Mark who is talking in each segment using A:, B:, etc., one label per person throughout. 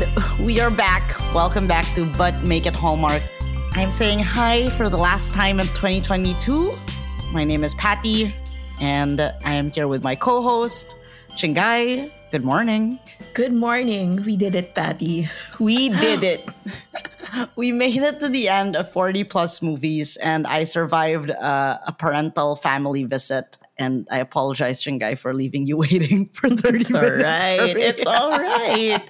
A: And we are back. Welcome back to But Make It Hallmark. I'm saying hi for the last time in 2022. My name is Patty, and I am here with my co host, Chingai. Good morning.
B: Good morning. We did it, Patty. We did it.
A: we made it to the end of 40 plus movies, and I survived uh, a parental family visit and I apologize, Chingai, for leaving you waiting for 30
B: it's
A: minutes.
B: All right. It's all right.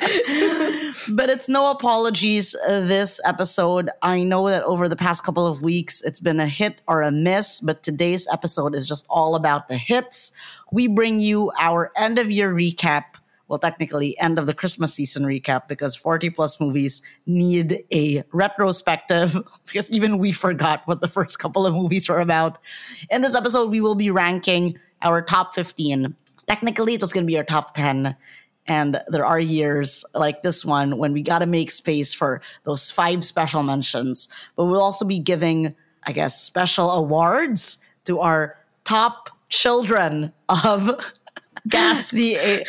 A: but it's no apologies uh, this episode. I know that over the past couple of weeks, it's been a hit or a miss, but today's episode is just all about the hits. We bring you our end of year recap well, technically, end of the Christmas season recap because 40 plus movies need a retrospective because even we forgot what the first couple of movies were about. In this episode, we will be ranking our top 15. Technically, it was going to be our top 10. And there are years like this one when we got to make space for those five special mentions. But we'll also be giving, I guess, special awards to our top children of gasp the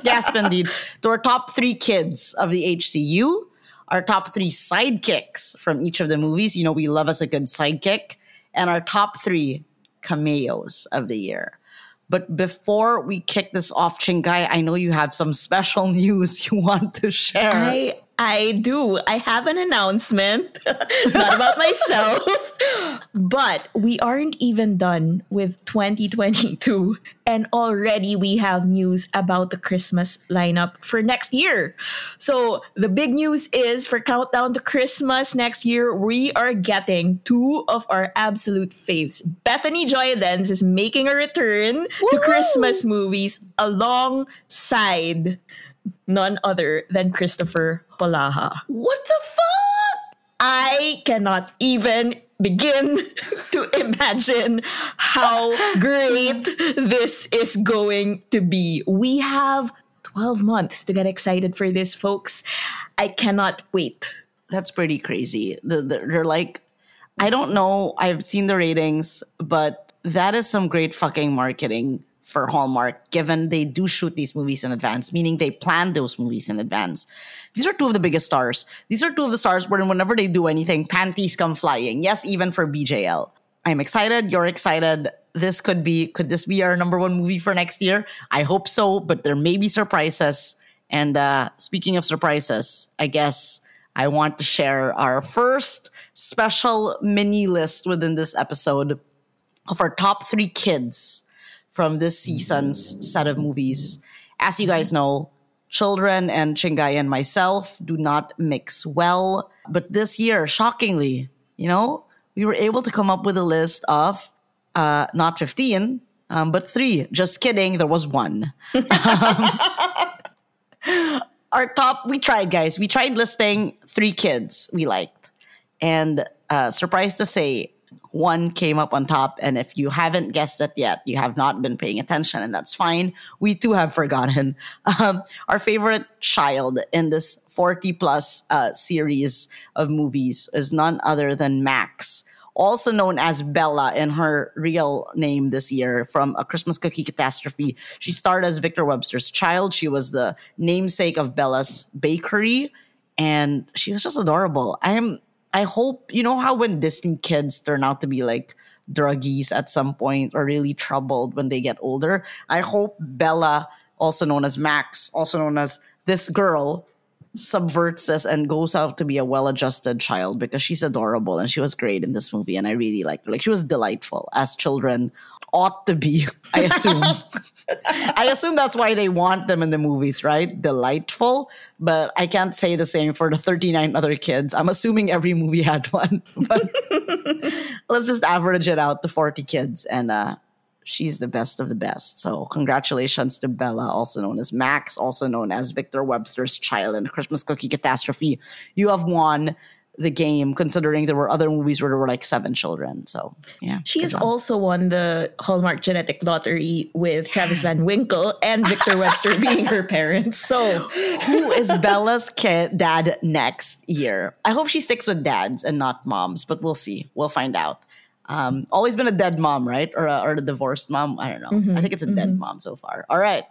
A: gasp indeed to our top three kids of the HCU, our top three sidekicks from each of the movies. You know, we love us a good sidekick, and our top three cameos of the year. But before we kick this off, Chingai, I know you have some special news you want to share.
B: I I do. I have an announcement, not about myself, but we aren't even done with 2022. And already we have news about the Christmas lineup for next year. So the big news is for Countdown to Christmas next year, we are getting two of our absolute faves. Bethany Joy Lenz is making a return Woo! to Christmas movies alongside none other than Christopher Polaha.
A: What the fuck?
B: I cannot even begin to imagine how great this is going to be. We have 12 months to get excited for this, folks. I cannot wait.
A: That's pretty crazy. The, the, they're like, I don't know. I've seen the ratings, but that is some great fucking marketing for Hallmark, given they do shoot these movies in advance, meaning they plan those movies in advance. These are two of the biggest stars. These are two of the stars where whenever they do anything, panties come flying. Yes, even for BJL. I'm excited. You're excited. This could be, could this be our number one movie for next year? I hope so, but there may be surprises. And uh, speaking of surprises, I guess I want to share our first special mini list within this episode of our top three kids from this season's set of movies. As you guys know, children and Chingai and myself do not mix well. But this year, shockingly, you know, we were able to come up with a list of uh, not 15, um, but three. Just kidding, there was one. um, our top, we tried, guys. We tried listing three kids we liked. And uh, surprised to say, one came up on top. And if you haven't guessed it yet, you have not been paying attention, and that's fine. We too have forgotten. Um, our favorite child in this 40 plus uh, series of movies is none other than Max. Also known as Bella in her real name this year from A Christmas Cookie Catastrophe. She starred as Victor Webster's child. She was the namesake of Bella's bakery, and she was just adorable. I am I hope you know how when Disney kids turn out to be like druggies at some point or really troubled when they get older. I hope Bella, also known as Max, also known as this girl, subverts this and goes out to be a well-adjusted child because she's adorable and she was great in this movie and I really liked her. Like she was delightful as children ought to be, I assume. I assume that's why they want them in the movies, right? Delightful. But I can't say the same for the 39 other kids. I'm assuming every movie had one. But let's just average it out to 40 kids. And uh, she's the best of the best. So congratulations to Bella, also known as Max, also known as Victor Webster's child in Christmas Cookie Catastrophe. You have won the game, considering there were other movies where there were like seven children. So yeah,
B: she has also won the Hallmark Genetic Lottery with Travis Van Winkle and Victor Webster being her parents. So
A: who is Bella's kid dad next year? I hope she sticks with dads and not moms, but we'll see. We'll find out. Um, always been a dead mom, right? Or a, or a divorced mom. I don't know. Mm-hmm, I think it's a mm-hmm. dead mom so far. All right,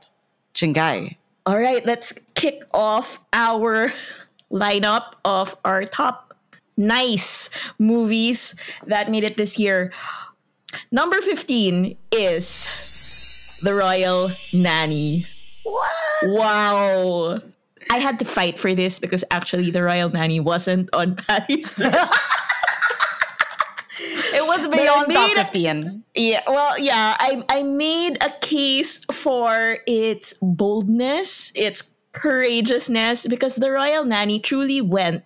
A: Chingai,
B: All right, let's kick off our lineup of our top nice movies that made it this year. Number 15 is The Royal Nanny.
A: What?
B: Wow. I had to fight for this because actually The Royal Nanny wasn't on Patty's list.
A: Beyond top
B: made a-
A: 15.
B: Yeah, well, yeah, I I made a case for its boldness, its courageousness, because the Royal Nanny truly went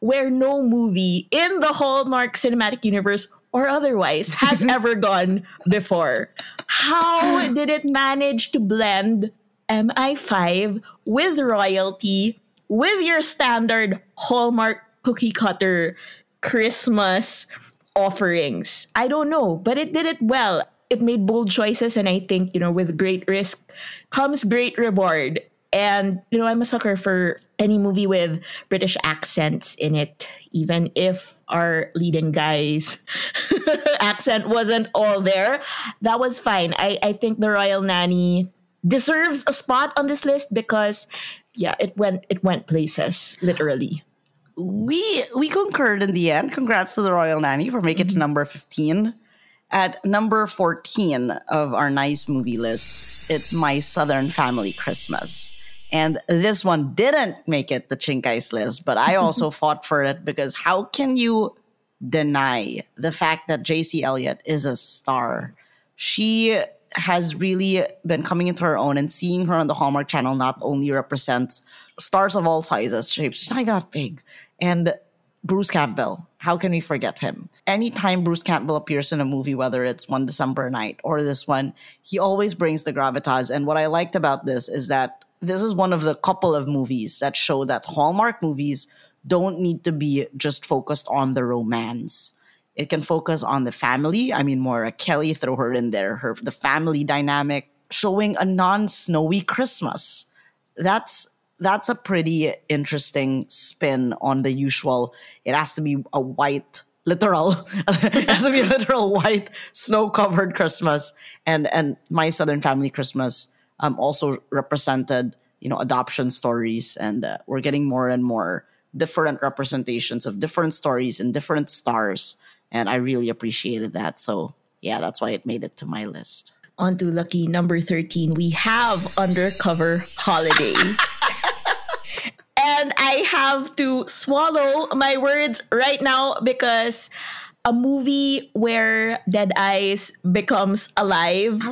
B: where no movie in the Hallmark Cinematic Universe or otherwise has ever gone before. How did it manage to blend MI5 with royalty, with your standard Hallmark cookie cutter Christmas offerings. I don't know, but it did it well. It made bold choices, and I think, you know, with great risk comes great reward. And, you know, I'm a sucker for any movie with British accents in it, even if our leading guy's accent wasn't all there. That was fine. I, I think The Royal Nanny deserves a spot on this list because yeah, it went it went places, literally.
A: We we concurred in the end. Congrats to the Royal Nanny for making it to mm-hmm. number 15. At number 14 of our nice movie list, it's My Southern Family Christmas. And this one didn't make it the Chingai's list, but I also fought for it because how can you deny the fact that Jaicy Elliot is a star? She has really been coming into her own and seeing her on the Hallmark Channel not only represents stars of all sizes, shapes. She's not that big. And Bruce Campbell, how can we forget him? Anytime Bruce Campbell appears in a movie, whether it's One December Night or this one, he always brings the gravitas. And what I liked about this is that this is one of the couple of movies that show that Hallmark movies don't need to be just focused on the romance. It can focus on the family. I mean, Maura Kelly, throw her in there. Her the family dynamic, showing a non-snowy Christmas. That's that's a pretty interesting spin on the usual. It has to be a white, literal. it has to be a literal white, snow-covered Christmas. And and my Southern Family Christmas um, also represented, you know, adoption stories, and uh, we're getting more and more different representations of different stories and different stars and I really appreciated that. So yeah, that's why it made it to my list.
B: On to lucky number 13, we have Undercover Holiday. and I have to swallow my words right now because a movie where Dead Eyes becomes alive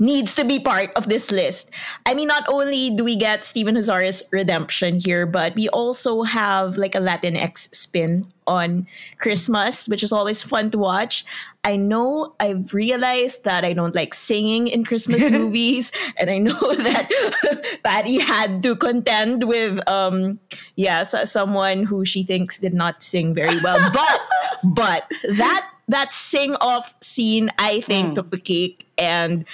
B: needs to be part of this list. I mean, not only do we get Stephen Huszar's redemption here, but we also have like a Latinx spin on Christmas, which is always fun to watch. I know I've realized that I don't like singing in Christmas movies, and I know that Patty had to contend with, um, yeah, so- someone who she thinks did not sing very well. But, but that that sing off scene, I think, took the cake, and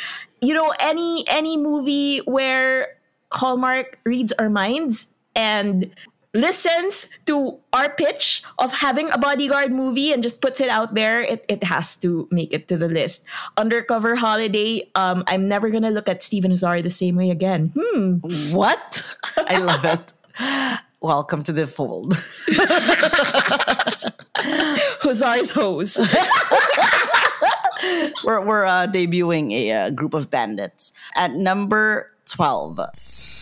B: you know any any movie where Hallmark reads our minds and listens to our pitch of having a bodyguard movie and just puts it out there, it, it has to make it to the list. Undercover Holiday, um, I'm never gonna look at Stephen Huszar the same way again. Hmm.
A: What? I love it. Welcome to the fold.
B: Hazar's hose.
A: we're we're uh, debuting a uh, group of bandits. At number 12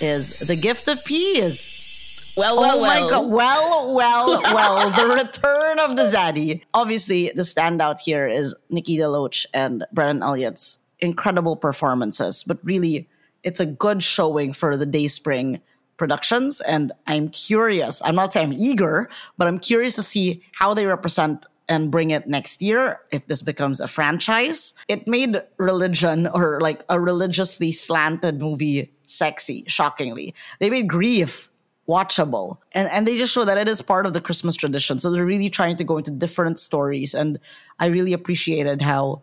A: is The Gift of Peace.
B: Well, well,
A: oh my
B: well.
A: god! Well, well, well. the return of the Zaddy. Obviously, the standout here is Nikki DeLoach and Brennan Elliott's incredible performances. But really, it's a good showing for the Dayspring productions, and I'm curious. I'm not saying I'm eager, but I'm curious to see how they represent and bring it next year if this becomes a franchise. It made religion or like a religiously slanted movie sexy, shockingly. They made grief watchable and and they just show that it is part of the christmas tradition so they're really trying to go into different stories and i really appreciated how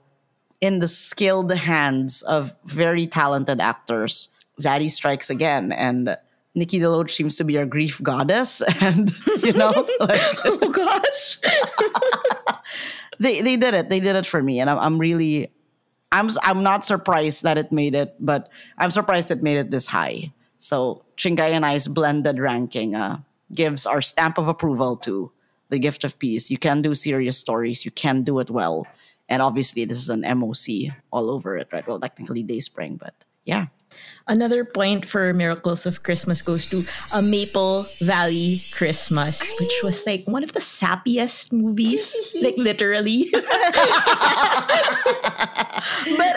A: in the skilled hands of very talented actors zaddy strikes again and nikki deloach seems to be our grief goddess and you know like,
B: oh gosh.
A: they they did it they did it for me and i'm, I'm really i'm i'm not surprised that it made it but i'm surprised it made it this high So Chingai and I's blended ranking uh, gives our stamp of approval to The Gift of Peace. You can do serious stories, you can do it well. And obviously, this is an MOC all over it, right? Well, technically, Dayspring, but yeah.
B: Another point for Miracles of Christmas goes to A Maple Valley Christmas, which was like one of the sappiest movies, like literally. but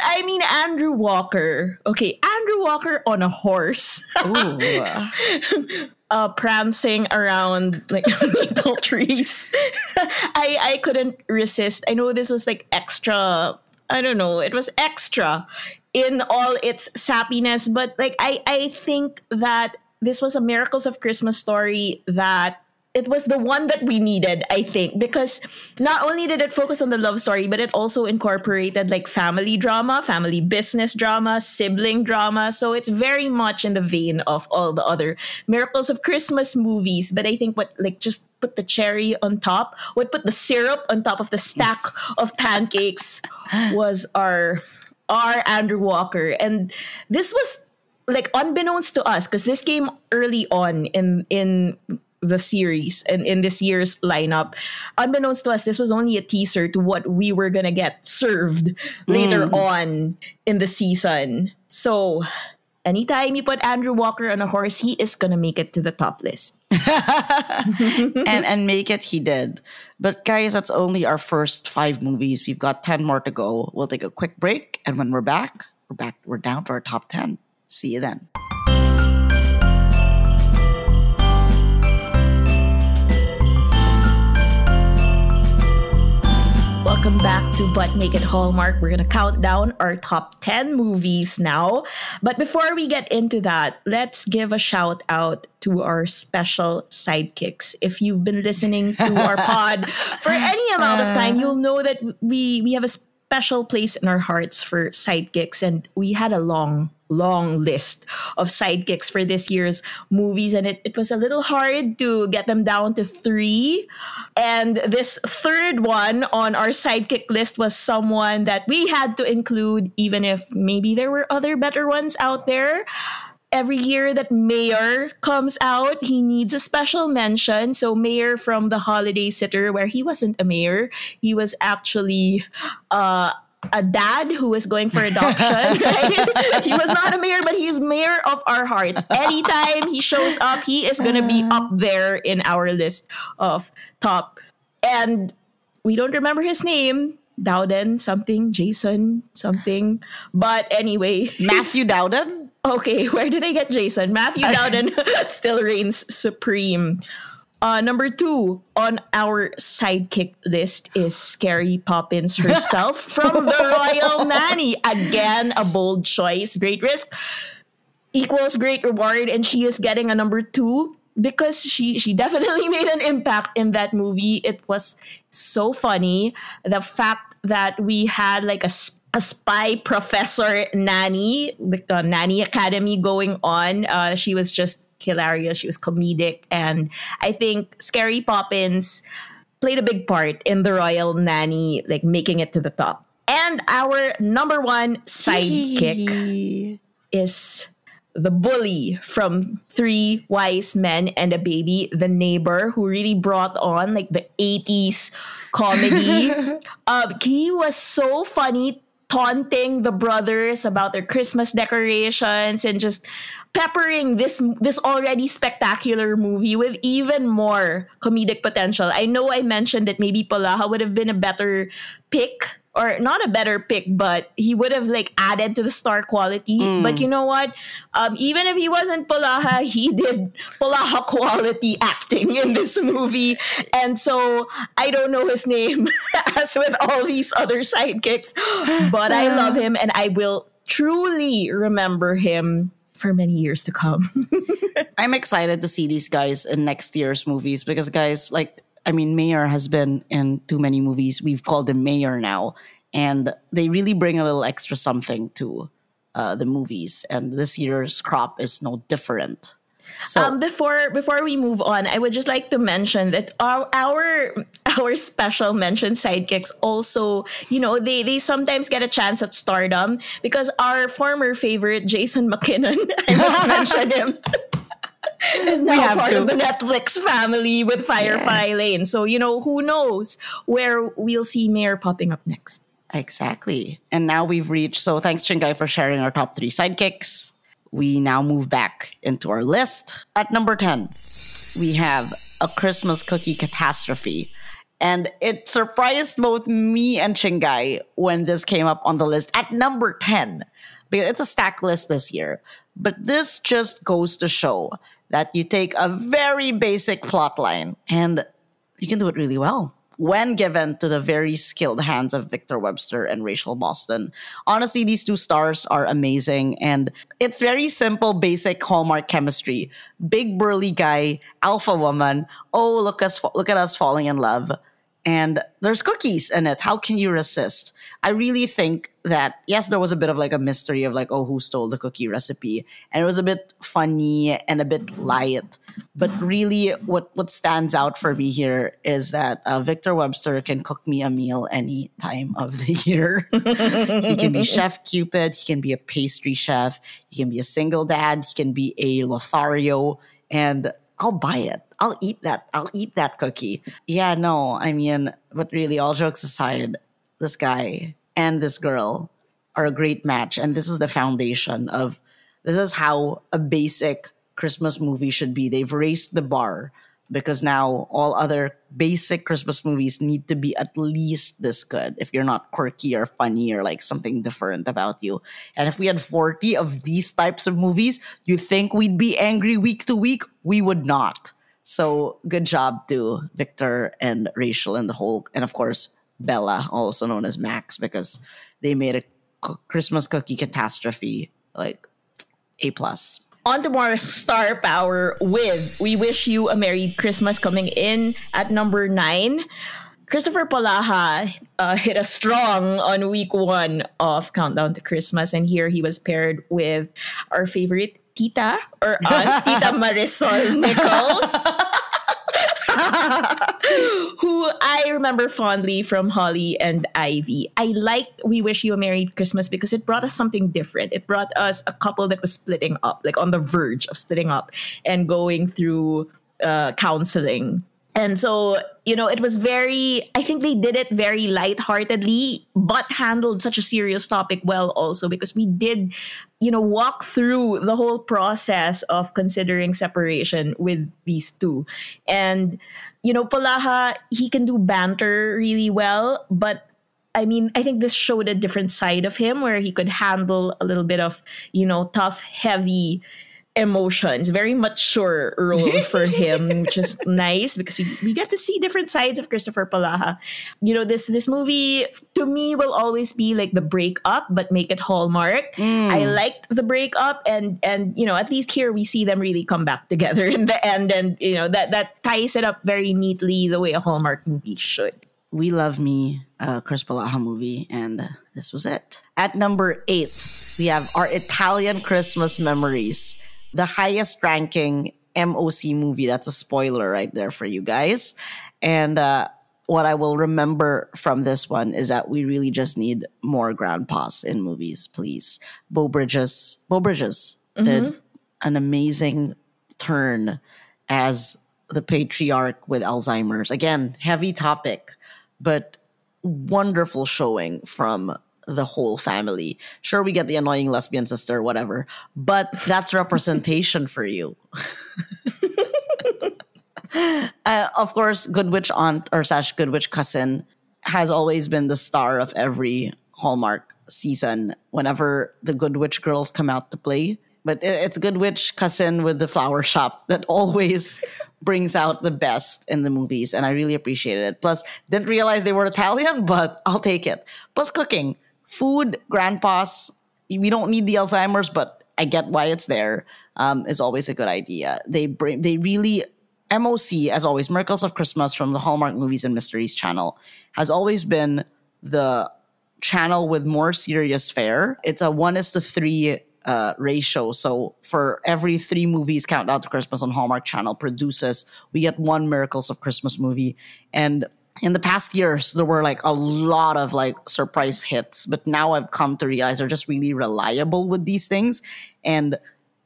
B: I mean, Andrew Walker. Okay, Andrew Walker on a horse. uh, prancing around like maple trees. I I couldn't resist. I know this was like extra. I don't know. It was extra in all its sappiness, but like I I think that this was a miracles of Christmas story that it was the one that we needed, I think, because not only did it focus on the love story, but it also incorporated like family drama, family business drama, sibling drama. So it's very much in the vein of all the other Miracles of Christmas movies. But I think what like just put the cherry on top, what put the syrup on top of the stack of pancakes was our our Andrew Walker. And this was like unbeknownst to us, because this came early on in in the series and in this year's lineup. Unbeknownst to us, this was only a teaser to what we were gonna get served mm. later on in the season. So anytime you put Andrew Walker on a horse, he is gonna make it to the top list.
A: and and make it he did. But guys, that's only our first five movies. We've got ten more to go. We'll take a quick break, and when we're back, we're back. We're down to our top ten. See you then.
B: Welcome back to But Make It Hallmark. We're going to count down our top 10 movies now. But before we get into that, let's give a shout out to our special sidekicks. If you've been listening to our pod for any amount of time, you'll know that we we have a special place in our hearts for sidekicks and we had a long long list of sidekicks for this year's movies, and it, it was a little hard to get them down to three. And this third one on our sidekick list was someone that we had to include, even if maybe there were other better ones out there every year that Mayor comes out, he needs a special mention. So Mayor from the Holiday Sitter, where he wasn't a mayor, he was actually uh, a dad who is going for adoption, right? he was not a mayor, but he's mayor of our hearts. Anytime he shows up, he is going to be uh. up there in our list of top. And we don't remember his name. Dowden, something, Jason, something. But anyway,
A: Matthew Dowden?
B: Okay, where did I get Jason? Matthew Dowden still reigns supreme. Uh, number two on our sidekick list is Scary Poppins herself from the Royal Nanny. Again, a bold choice. Great risk equals great reward, and she is getting a number two because she she definitely made an impact in that movie. It was so funny. The fact that we had like a a spy professor nanny, like a nanny academy going on. Uh, she was just hilarious. She was comedic, and I think Scary Poppins played a big part in the royal nanny, like making it to the top. And our number one sidekick is the bully from Three Wise Men and a Baby, the neighbor who really brought on like the 80s comedy. uh, he was so funny taunting the brothers about their Christmas decorations and just peppering this this already spectacular movie with even more comedic potential. I know I mentioned that maybe Polaha would have been a better pick or not a better pick, but he would have like added to the star quality. Mm. But you know what? Um, even if he wasn't Polaha, he did Polaha quality acting in this movie. And so I don't know his name as with all these other sidekicks, but I love him and I will truly remember him for many years to come.
A: I'm excited to see these guys in next year's movies because guys like I mean, Mayor has been in too many movies. We've called him Mayor now, and they really bring a little extra something to uh, the movies. And this year's crop is no different.
B: So um, before before we move on, I would just like to mention that our our our special mention sidekicks also, you know, they they sometimes get a chance at stardom because our former favorite Jason McKinnon, I must mention him. is now part to. of the Netflix family with Firefly yeah. Lane. So, you know, who knows where we'll see Mayor popping up next.
A: Exactly. And now we've reached, so thanks, Chingai, for sharing our top three sidekicks. We now move back into our list. At number 10, we have a Christmas cookie catastrophe. And it surprised both me and Chingai when this came up on the list at number 10. Because it's a stack list this year. But this just goes to show that you take a very basic plot line and you can do it really well when given to the very skilled hands of Victor Webster and Rachel Boston. Honestly, these two stars are amazing and it's very simple, basic Hallmark chemistry. Big burly guy, alpha woman. Oh, look us look at us falling in love and there's cookies in it. How can you resist? I really think that yes, there was a bit of like a mystery of like, oh, who stole the cookie recipe, and it was a bit funny and a bit light. But really, what what stands out for me here is that uh, Victor Webster can cook me a meal any time of the year. he can be Chef Cupid. He can be a pastry chef. He can be a single dad. He can be a Lothario, and I'll buy it. I'll eat that. I'll eat that cookie. Yeah, no, I mean, but really, all jokes aside, this guy and this girl are a great match. And this is the foundation of this is how a basic Christmas movie should be. They've raised the bar because now all other basic Christmas movies need to be at least this good if you're not quirky or funny or like something different about you. And if we had 40 of these types of movies, you think we'd be angry week to week? We would not. So good job to Victor and Rachel and the whole, and of course, Bella, also known as Max, because they made a Christmas cookie catastrophe like A plus
B: on to more star power with We Wish You a Merry Christmas coming in at number nine. Christopher Polaha uh, hit a strong on week one of Countdown to Christmas, and here he was paired with our favorite Tita or aunt, Tita Marisol Nichols. who I remember fondly from Holly and Ivy. I liked We Wish You a Merry Christmas because it brought us something different. It brought us a couple that was splitting up, like on the verge of splitting up and going through uh, counseling and so, you know, it was very, I think they did it very lightheartedly, but handled such a serious topic well also because we did, you know, walk through the whole process of considering separation with these two. And, you know, Polaha, he can do banter really well, but I mean, I think this showed a different side of him where he could handle a little bit of, you know, tough, heavy emotions, very mature role for him, which is nice because we, we get to see different sides of Christopher Polaha. You know, this this movie to me will always be like the breakup, but make it Hallmark. Mm. I liked the breakup, and and you know, at least here we see them really come back together in the end, and you know that that ties it up very neatly the way a Hallmark movie should.
A: We Love Me, uh, Chris Polaha movie, and this was it. At number eight, we have our Italian Christmas memories the highest ranking MOC movie. That's a spoiler right there for you guys. And uh, what I will remember from this one is that we really just need more grandpas in movies, please. Beau Bridges, Beau Bridges mm-hmm. did an amazing turn as the patriarch with Alzheimer's. Again, heavy topic, but wonderful showing from the whole family. Sure, we get the annoying lesbian sister, whatever, but that's representation for you. uh, of course, Good Witch Aunt or Sash Good Witch Cousin has always been the star of every Hallmark season whenever the Good Witch girls come out to play. But it's Good Witch Cousin with the flower shop that always brings out the best in the movies, and I really appreciated it. Plus, didn't realize they were Italian, but I'll take it. Plus, cooking food, grandpas, we don't need the Alzheimer's, but I get why it's there. Um, is always a good idea. They bring, they really, MOC, as always, Miracles of Christmas from the Hallmark Movies and Mysteries channel has always been the channel with more serious fare. It's a one is to three uh, ratio. So for every three movies Countdown to Christmas on Hallmark Channel produces, we get one Miracles of Christmas movie. And in the past years there were like a lot of like surprise hits but now i've come to realize they're just really reliable with these things. And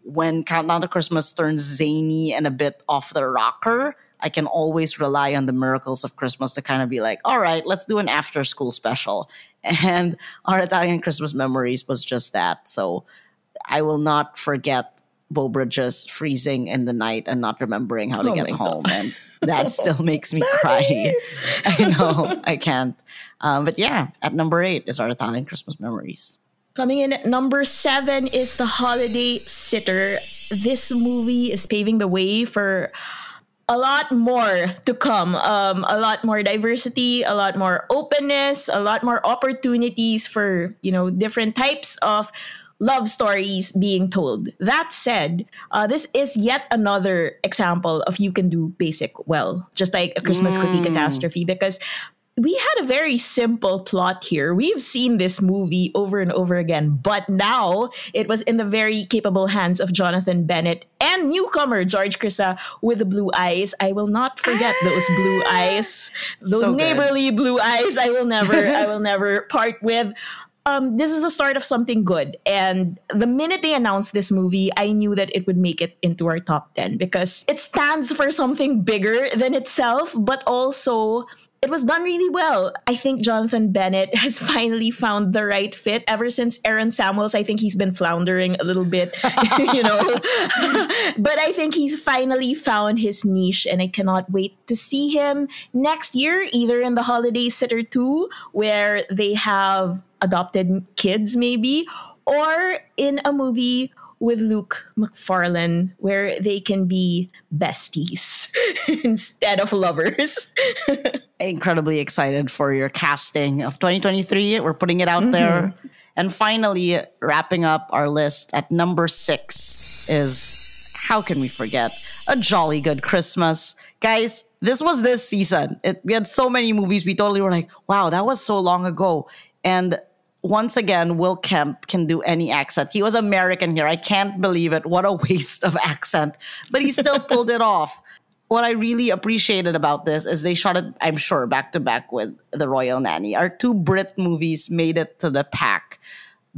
A: when countdown to christmas turns zany and a bit off the rocker i can always rely on the miracles of christmas to kind of be like all right let's do an after school special. And our italian christmas memories was just that. So i will not forget Beau Bridges freezing in the night and not remembering how to
B: Oh
A: get home
B: God.
A: and that still makes me cry I know I can't. Um, but yeah, at number eight is our Italian Christmas memories.
B: Coming in at number seven is The Holiday Sitter. This movie is paving the way for a lot more to come. Um, a lot more diversity, a lot more openness, a lot more opportunities for, you know, different types of love stories being told. That said, uh, this is yet another example of you can do basic well, just like a Christmas cookie catastrophe, because we had a very simple plot here. We've seen this movie over and over again, but now it was in the very capable hands of Jonathan Bennett and newcomer George Krissa with the blue eyes. I will not forget those blue eyes, those
A: So
B: neighborly blue eyes. I will never, I will never part with. Um, this is the start of something good. And the minute they announced this movie, I knew that it would make it into our top 10 because it stands for something bigger than itself, but also it was done really well. I think Jonathan Bennett has finally found the right fit. Ever since Aaron Samuels, I think he's been floundering a little bit, you know. but I think he's finally found his niche, and I cannot wait to see him next year, either in the Holiday Sitter 2, where they have adopted kids, maybe, or in a movie with Luke Macfarlane where they can be besties instead of lovers.
A: Incredibly excited for your casting of 2023. We're putting it out mm-hmm. there. And finally, wrapping up our list at number six is how can we forget? A jolly good Christmas. Guys, this was this season. It, we had so many movies. We totally were like, wow, that was so long ago. And once again, Will Kemp can do any accent. He was American here. I can't believe it. What a waste of accent. But he still pulled it off. What I really appreciated about this is they shot it, I'm sure, back to back with The Royal Nanny. Our two Brit movies made it to the pack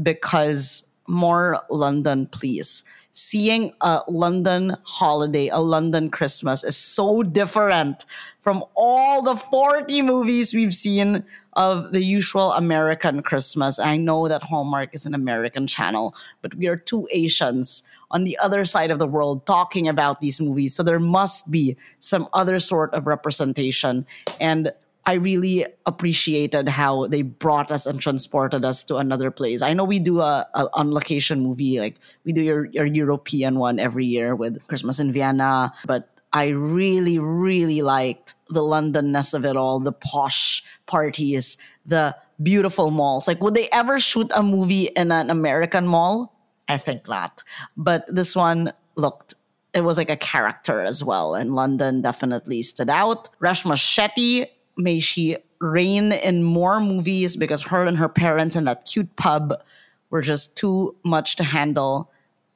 A: because more London, please. Seeing a London holiday, a London Christmas is so different from all the 40 movies we've seen of the usual American Christmas. I know that Hallmark is an American channel, but we are two Asians on the other side of the world talking about these movies. So there must be some other sort of representation. And I really appreciated how they brought us and transported us to another place. I know we do a, a on location movie, like we do your, your European one every year with Christmas in Vienna, but I really, really liked the Londonness of it all, the posh parties, the beautiful malls. Like, would they ever shoot a movie in an American mall? I think not. But this one looked, it was like a character as well. And London definitely stood out. Reshma Shetty, may she reign in more movies because her and her parents and that cute pub were just too much to handle.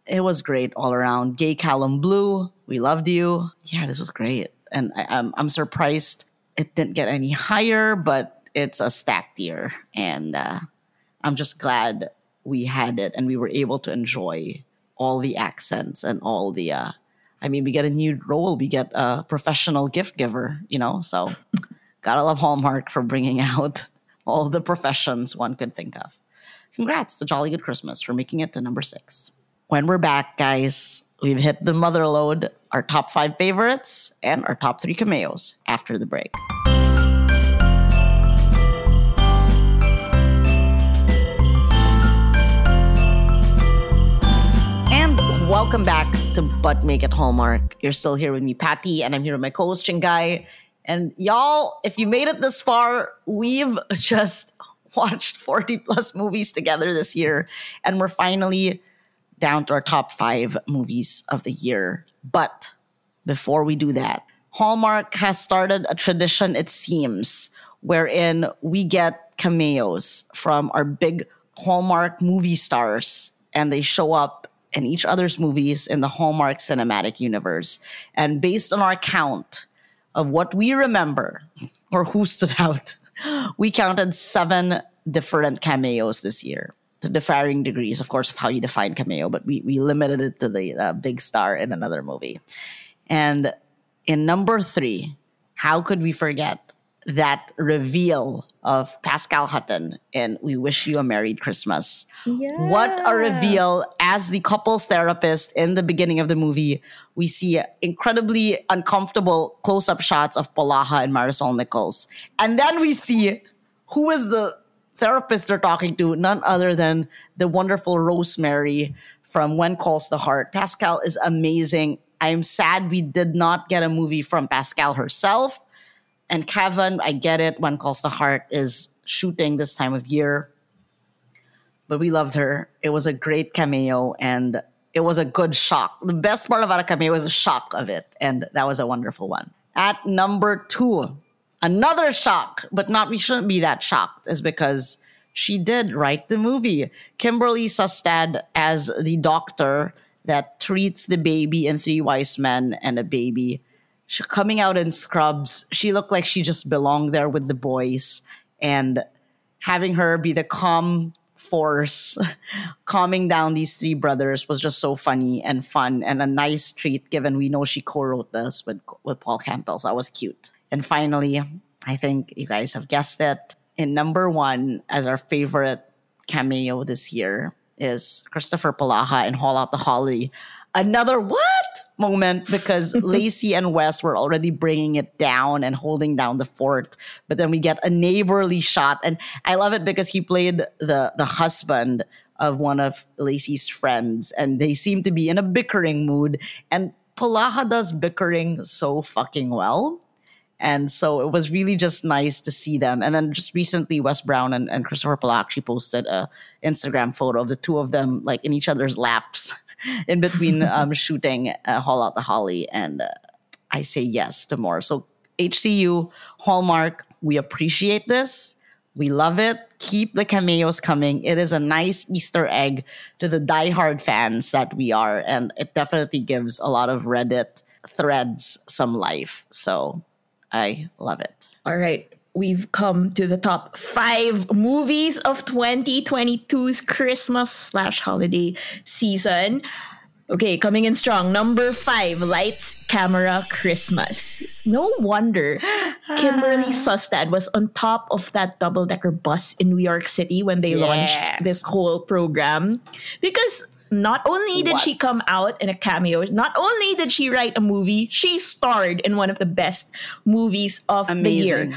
A: It was great all around. Gay Callum Blue, we loved you. Yeah, this was great. And I, I'm, I'm surprised it didn't get any higher, but it's a stacked year. And uh, I'm just glad we had it and we were able to enjoy all the accents and all the uh I mean we get a new role, we get a professional gift giver, you know? So gotta love Hallmark for bringing out all the professions one could think of. Congrats to Jolly Good Christmas for making it to number six. When we're back, guys, we've hit the mother load, our top five favorites, and our top three cameos after the break. And welcome back to But Make It Hallmark. You're still here with me, Patty, and I'm here with my co-host Chingai. And y'all, if you made it this far, we've just watched 40 plus movies together this year, and we're finally down to our top five movies of the year. But before we do that, Hallmark has started a tradition, it seems, wherein we get cameos from our big Hallmark movie stars, and they show up in each other's movies in the Hallmark cinematic universe. And based on our count, of what we remember or who stood out, we counted seven different cameos this year to differing degrees, of course, of how you define cameo, but we, we limited it to the uh, big star in another movie. And in number three, how could we forget that reveal of Pascale Hutton in We Wish You a Merry Christmas?
B: Yeah.
A: What a reveal as the couples therapist in the beginning of the movie. We see incredibly uncomfortable close up shots of Polaha and Marisol Nichols. And then we see who is the therapist they're talking to, none other than the wonderful Rosemary from When Calls the Heart. Pascale is amazing. I'm sad we did not get a movie from Pascale herself. And Kevin, I get it. When Calls the Heart is shooting this time of year. But we loved her. It was a great cameo and it was a good shock. The best part about a cameo was the shock of it. And that was a wonderful one. At number two, another shock, but not we shouldn't be that shocked, is because she did write the movie. Kimberly Sustad as the doctor that treats the baby in Three Wise Men and a baby. She, coming out in scrubs, she looked like she just belonged there with the boys. And having her be the calm force, calming down these three brothers was just so funny and fun and a nice treat given we know she co-wrote this with, with Paul Campbell. So that was cute. And finally, I think you guys have guessed it. In number one, as our favorite cameo this year, is Christopher Polaha in Haul Out the Holly. Another what moment because Lacey and Wes were already bringing it down and holding down the fort. But then we get a neighborly shot. And I love it because he played the, the husband of one of Lacey's friends. And they seem to be in a bickering mood. And Polaha does bickering so fucking well. And so it was really just nice to see them. And then just recently, Wes Brown and, and Christopher Polaha actually posted a Instagram photo of the two of them like in each other's laps in between um, shooting uh, Haul Out the Holly. And uh, I say yes to more. So HCU, Hallmark, we appreciate this. We love it. Keep the cameos coming. It is a nice Easter egg to the diehard fans that we are. And it definitely gives a lot of Reddit threads some life. So I love it.
B: All right. We've come to the top five movies of 2022's Christmas slash holiday season. Okay, coming in strong. Number five, Lights, Camera, Christmas. No wonder Kimberly Sustad was on top of that double decker bus in New York City when they
A: Yeah.
B: launched this whole program. Because not only did she come out in a cameo, not only did she write a movie, she starred in one of the best movies of the year.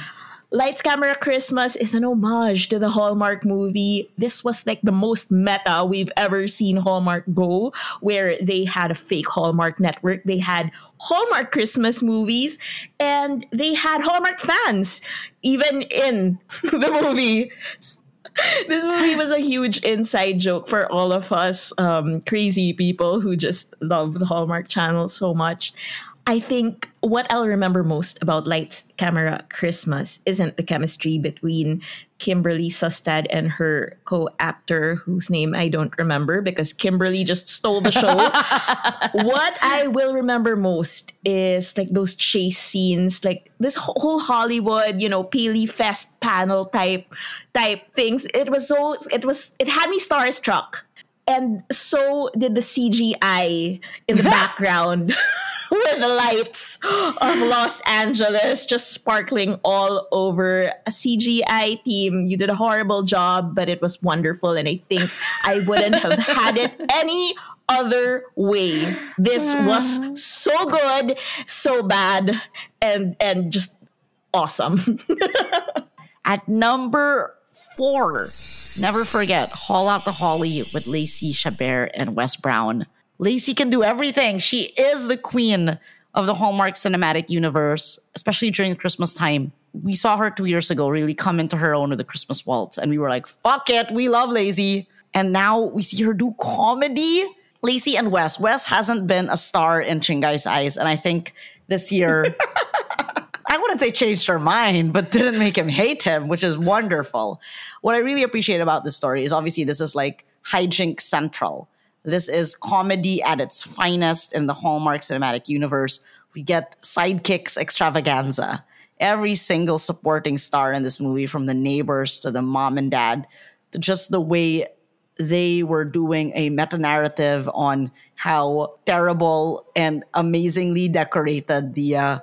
B: Lights Camera Christmas is an homage to the Hallmark movie. This was like the most meta we've ever seen Hallmark go, where they had a fake Hallmark network. They had Hallmark Christmas movies, and they had Hallmark fans, even in the movie. This movie was a huge inside joke for all of us um, crazy people who just love the Hallmark Channel so much. I think what I'll remember most about Lights, Camera, Christmas isn't the chemistry between Kimberly Sustad and her co-actor, whose name I don't remember because Kimberly just stole the show. what I will remember most is like those chase scenes, like this whole Hollywood, you know, Paley Fest panel type type things. It was so it was it had me starstruck. And so did the CGI in the background with the lights of Los Angeles just sparkling all over. A CGI team, you did a horrible job, but it was wonderful. And I think I wouldn't have had it any other way. This was so good, so bad, and and just awesome.
A: At number four, never forget Haul Out the Holly with Lacey Chabert and Wes Brown. Lacey can do everything. She is the queen of the Hallmark cinematic universe, especially during Christmas time. We saw her two years ago really come into her own with the Christmas waltz, and we were like, fuck it, we love Lacey. And now we see her do comedy. Lacey and Wes. Wes hasn't been a star in Chingai's eyes, and I think this year I wouldn't say changed her mind, but didn't make him hate him, which is wonderful. What I really appreciate about this story is obviously this is like hijink central. This is comedy at its finest in the Hallmark Cinematic Universe. We get sidekicks extravaganza. Every single supporting star in this movie, from the neighbors to the mom and dad, to just the way they were doing a meta narrative on how terrible and amazingly decorated the uh,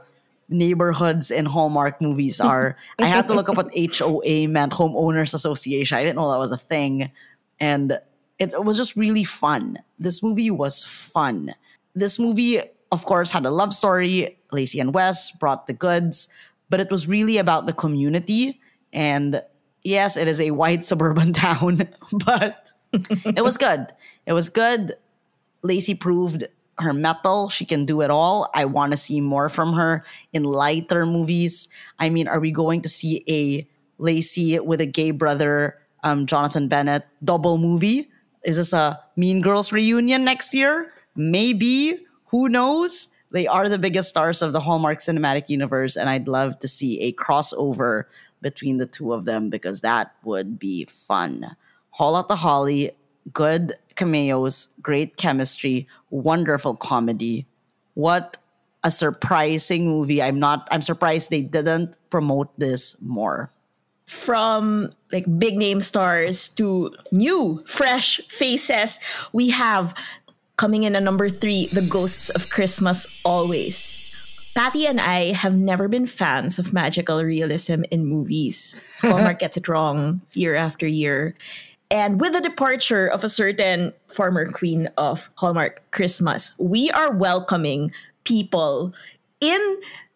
A: neighborhoods in Hallmark movies are. I had to look up what HOA meant, Homeowners Association. I didn't know that was a thing. And it, it was just really fun. This movie was fun. This movie, of course, had a love story. Lacey and Wes brought the goods, but it was really about the community. And yes, it is a white suburban town, but it was good. It was good. Lacey proved her metal. She can do it all. I want to see more from her in lighter movies. I mean, are we going to see a Lacey with a gay brother, um, Jonathan Bennett, double movie? Is this a Mean Girls reunion next year? Maybe. Who knows? They are the biggest stars of the Hallmark Cinematic Universe, and I'd love to see a crossover between the two of them because that would be fun. Haul out the Holly, good cameos, great chemistry, wonderful comedy. What a surprising movie. I'm not I'm surprised they didn't promote this more.
B: From like big name stars to new fresh faces, we have coming in at number 3, The Ghosts of Christmas Always. Patty and I have never been fans of magical realism in movies. Hallmark gets it wrong year after year. And with the departure of a certain former queen of Hallmark Christmas, we are welcoming people in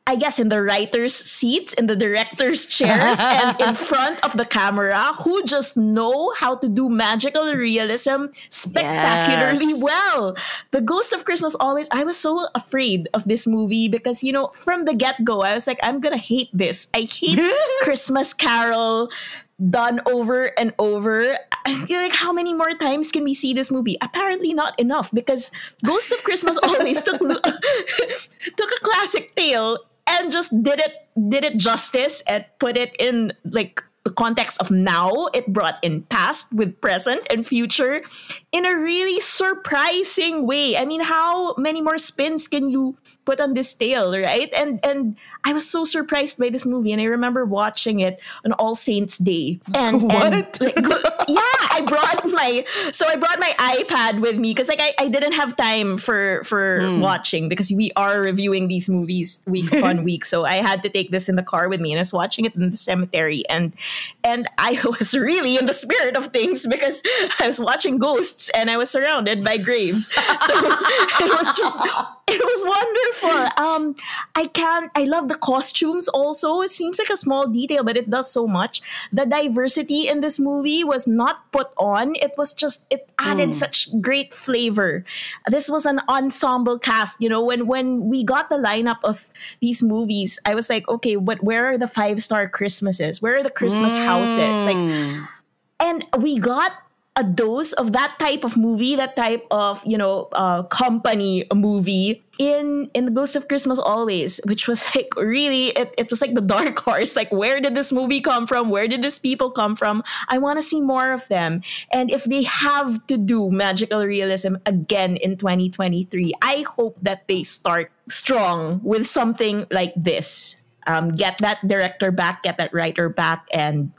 B: I guess in the writer's seats, in the director's chairs, and in front of the camera who just know how to do magical realism spectacularly yes. well. The Ghost of Christmas always, I was so afraid of this movie because, you know, from the get go, I was like, I'm gonna hate this. I hate Christmas Carol done over and over. I feel like how many more times can we see this movie? Apparently not enough because Ghosts of Christmas always took took a classic tale and just did it did it justice and put it in like the context of now it brought in past with present and future in a really surprising way i mean how many more spins can you put on this tale right and and i was so surprised by this movie and i remember watching it on all saints day and,
A: what?
B: and like, yeah i brought my so i brought my ipad with me because like I, I didn't have time for for mm. watching because we are reviewing these movies week upon week so i had to take this in the car with me and i was watching it in the cemetery and and I was really in the spirit of things because I was watching ghosts and I was surrounded by graves. So it was just it was wonderful. Um, I can I love the costumes also. It seems like a small detail, but it does so much. The diversity in this movie was not put on. It was just it added mm. such great flavor. This was an ensemble cast. You know, when when we got the lineup of these movies, I was like, okay, what where are the five star Christmases? Where are the Christmas mm. houses? Like and we got a dose of that type of movie, that type of you know uh, company movie in in the Ghost of Christmas Always, which was like really it, it was like the dark horse. Like where did this movie come from? Where did these people come from? I want to see more of them. And if they have to do magical realism again in 2023, I hope that they start strong with something like this. Um, get that director back, get that writer back, and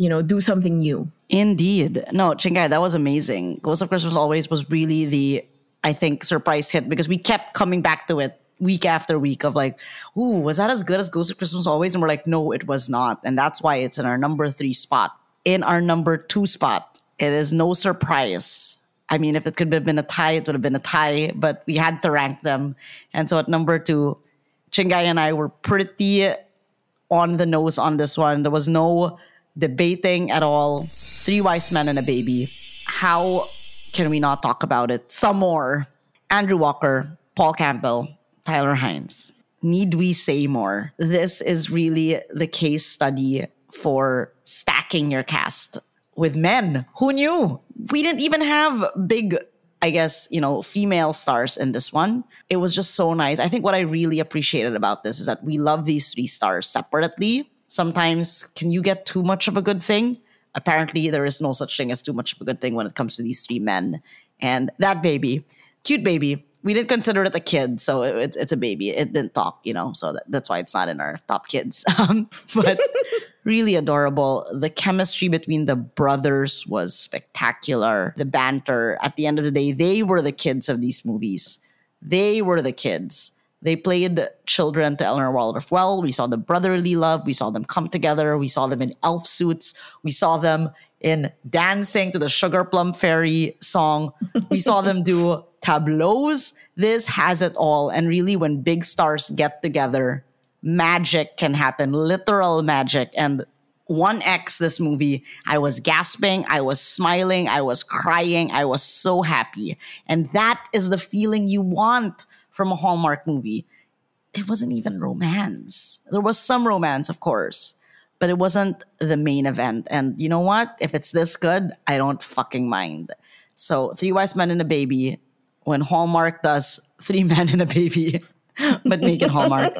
B: you know do something new.
A: Indeed. No, Chingai, that was amazing. Ghost of Christmas Always was really the, I think, surprise hit because we kept coming back to it week after week of like, ooh, was that as good as Ghost of Christmas Always? And we're like, no, it was not. And that's why it's in our number three spot. In our number two spot, it is no surprise. I mean, if it could have been a tie, it would have been a tie, but we had to rank them. And so at number two, Chingai and I were pretty on the nose on this one. There was no debating at all. Three wise men and a baby. How can we not talk about it some more? Andrew Walker, Paul Campbell, Tyler Hynes. Need we say more? This is really the case study for stacking your cast with men. Who knew? We didn't even have big I guess, you know, female stars in this one. It was just so nice. I think what I really appreciated about this is that we love these three stars separately sometimes can you get too much of a good thing? Apparently, there is no such thing as too much of a good thing when it comes to these three men. And that baby, cute baby, we didn't consider it a kid, so it, it's it's a baby. It didn't talk, you know, so that, that's why it's not in our top kids. Um, but really adorable. The chemistry between the brothers was spectacular. The banter. At the end of the day, they were the kids of these movies. They were the kids. They played children to Eleanor Waldorf well. We saw the brotherly love. We saw them come together. We saw them in elf suits. We saw them in dancing to the Sugar Plum Fairy song. We saw them do tableaus. This has it all. And really, when big stars get together, magic can happen, literal magic. And 1X this movie, I was gasping, I was smiling, I was crying, I was so happy. And that is the feeling you want from a Hallmark movie. It wasn't even romance. There was some romance, of course, but it wasn't the main event. And you know what? If it's this good, I don't fucking mind. So, Three Wise Men and a Baby, when Hallmark does Three Men and a Baby, but make it Hallmark,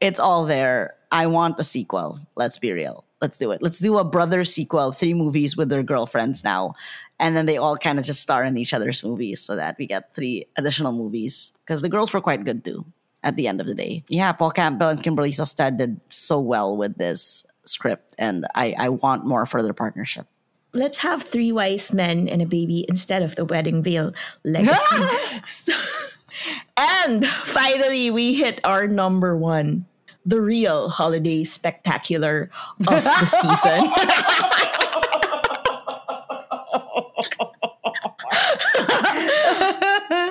A: it's all there. I want a sequel. Let's be real. Let's do it. Let's do a brother sequel, three movies with their girlfriends now. And then they all kind of just star in each other's movies so that we get three additional movies. Because the girls were quite good too at the end of the day. Yeah, Paul Campbell and Kimberly Sustad did so well with this script. And I, I want more further partnership.
B: Let's have three wise men and a baby instead of the wedding veil legacy. and finally, we hit our number one the real holiday spectacular of the season.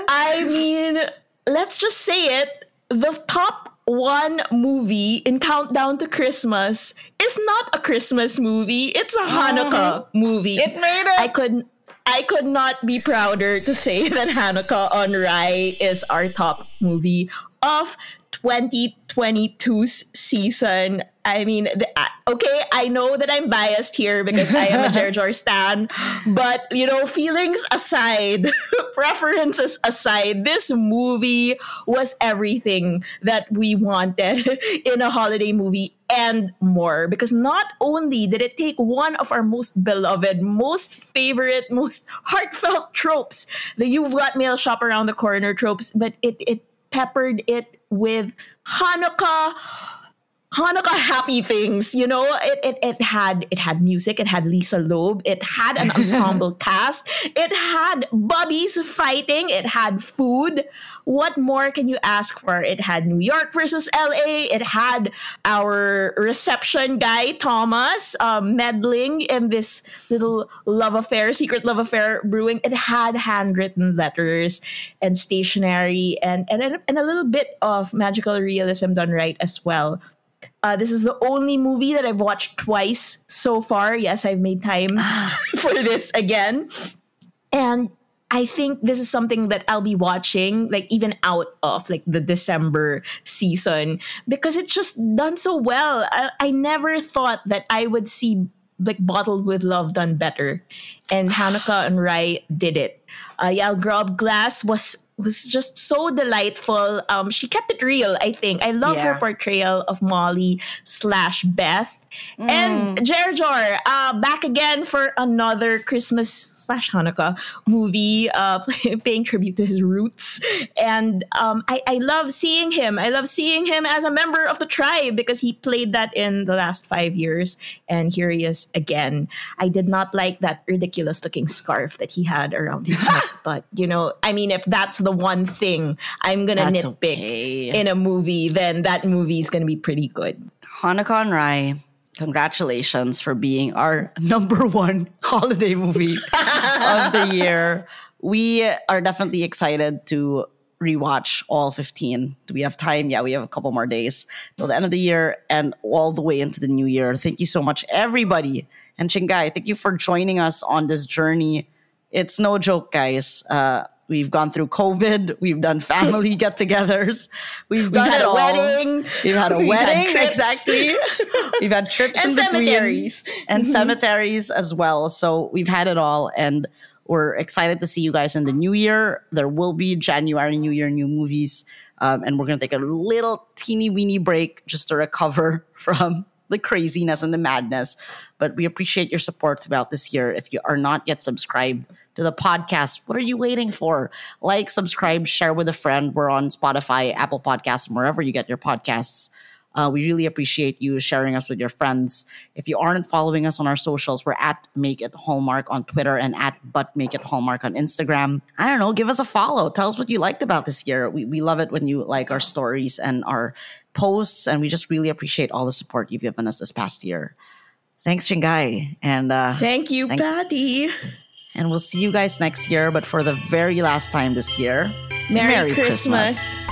B: I mean, let's just say it. The top one movie in Countdown to Christmas is not a Christmas movie. It's a Hanukkah mm-hmm. movie.
A: It made it.
B: I could I could not be prouder to say that Hanukkah on Rye is our top movie of 2022's season. I mean, the, okay, I know that I'm biased here because I am a Jer Jor stan, but you know, feelings aside, preferences aside, this movie was everything that we wanted in a holiday movie and more because not only did it take one of our most beloved, most favorite, most heartfelt tropes, the you've got mail shop around the corner tropes, but it it peppered it with Hanukkah Hanukkah happy things, you know. It, it it had it had music, it had Lisa Loeb, it had an ensemble cast, it had bubbies fighting, it had food. What more can you ask for? It had New York versus LA. It had our reception guy Thomas um, meddling in this little love affair, secret love affair brewing. It had handwritten letters and stationery and and and a little bit of magical realism done right as well. Uh, this is the only movie that I've watched twice so far. Yes, I've made time for this again. And I think this is something that I'll be watching, like even out of like the December season, because it's just done so well. I, I never thought that I would see like bottled with love done better, and Hanukkah and Rye did it. Uh, Yael Grobglas was was just so delightful. Um, she kept it real, I think. I love yeah. her portrayal of Molly slash Beth. Mm. And Jer Jor, uh, back again for another Christmas slash Hanukkah movie, uh, paying tribute to his roots. And um, I, I love seeing him. I love seeing him as a member of the tribe because he played that in the last five years. And here he is again. I did not like that ridiculous looking scarf that he had around his neck. But, you know, I mean, if that's the one thing I'm going to nitpick okay. in a movie, then that movie is going to be pretty good.
A: Hanukkah and Rye congratulations for being our number one holiday movie of the year. We are definitely excited to rewatch all 15. Do we have time? Yeah, we have a couple more days till the end of the year and all the way into the new year. Thank you so much, everybody. And Chingai, thank you for joining us on this journey. It's no joke, guys. Uh, We've gone through COVID. We've done family get-togethers. We've,
B: done
A: we've
B: had
A: a
B: all. wedding.
A: We've had a
B: we've
A: wedding. Exactly. we've had trips
B: and
A: in
B: cemeteries.
A: between and mm-hmm. cemeteries as well. So we've had it all, and we're excited to see you guys in the new year. There will be January New Year new movies, um, and we're gonna take a little teeny weeny break just to recover from the craziness and the madness. But we appreciate your support throughout this year. If you are not yet subscribed to the podcast, what are you waiting for? Like, subscribe, share with a friend. We're on Spotify, Apple Podcasts, wherever you get your podcasts. Uh, we really appreciate you sharing us with your friends. If you aren't following us on our socials, we're at Make It Hallmark on Twitter and at But Make It Hallmark on Instagram. I don't know, give us a follow. Tell us what you liked about this year. We, we love it when you like our stories and our posts, and we just really appreciate all the support you've given us this past year. Thanks, Chingai. And uh,
B: Thank you,
A: Thanks.
B: Patty.
A: and we'll see you guys next year. But for the very last time this year,
B: Merry, Christmas.